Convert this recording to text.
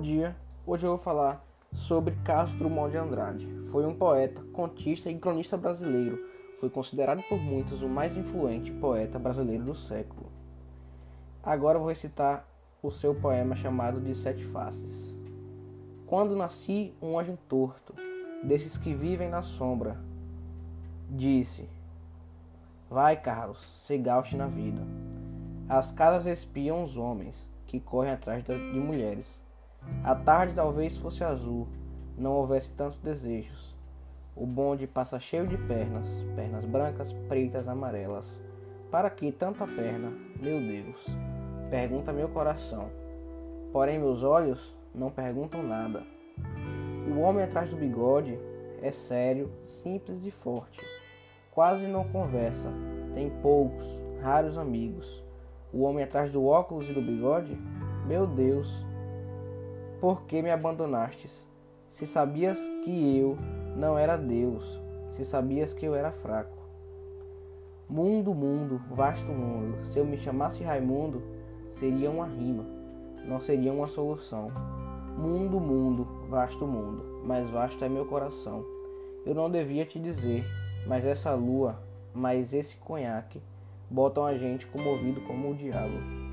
dia, hoje eu vou falar sobre Carlos Drummond de Andrade. Foi um poeta, contista e cronista brasileiro. Foi considerado por muitos o mais influente poeta brasileiro do século. Agora vou recitar o seu poema chamado de Sete Faces. Quando nasci, um anjo torto, desses que vivem na sombra, disse: Vai, Carlos, se gauche na vida. As casas espiam os homens que correm atrás de mulheres. A tarde talvez fosse azul, não houvesse tantos desejos. O bonde passa cheio de pernas, pernas brancas, pretas, amarelas. Para que tanta perna, meu Deus? Pergunta meu coração. Porém, meus olhos não perguntam nada. O homem atrás do bigode é sério, simples e forte. Quase não conversa, tem poucos, raros amigos. O homem atrás do óculos e do bigode? Meu Deus, por que me abandonastes? Se sabias que eu não era Deus, se sabias que eu era fraco. Mundo, mundo, vasto mundo, se eu me chamasse Raimundo, seria uma rima, não seria uma solução. Mundo, mundo, vasto mundo, mas vasto é meu coração. Eu não devia te dizer, mas essa lua, mas esse conhaque, botam a gente comovido como o diabo.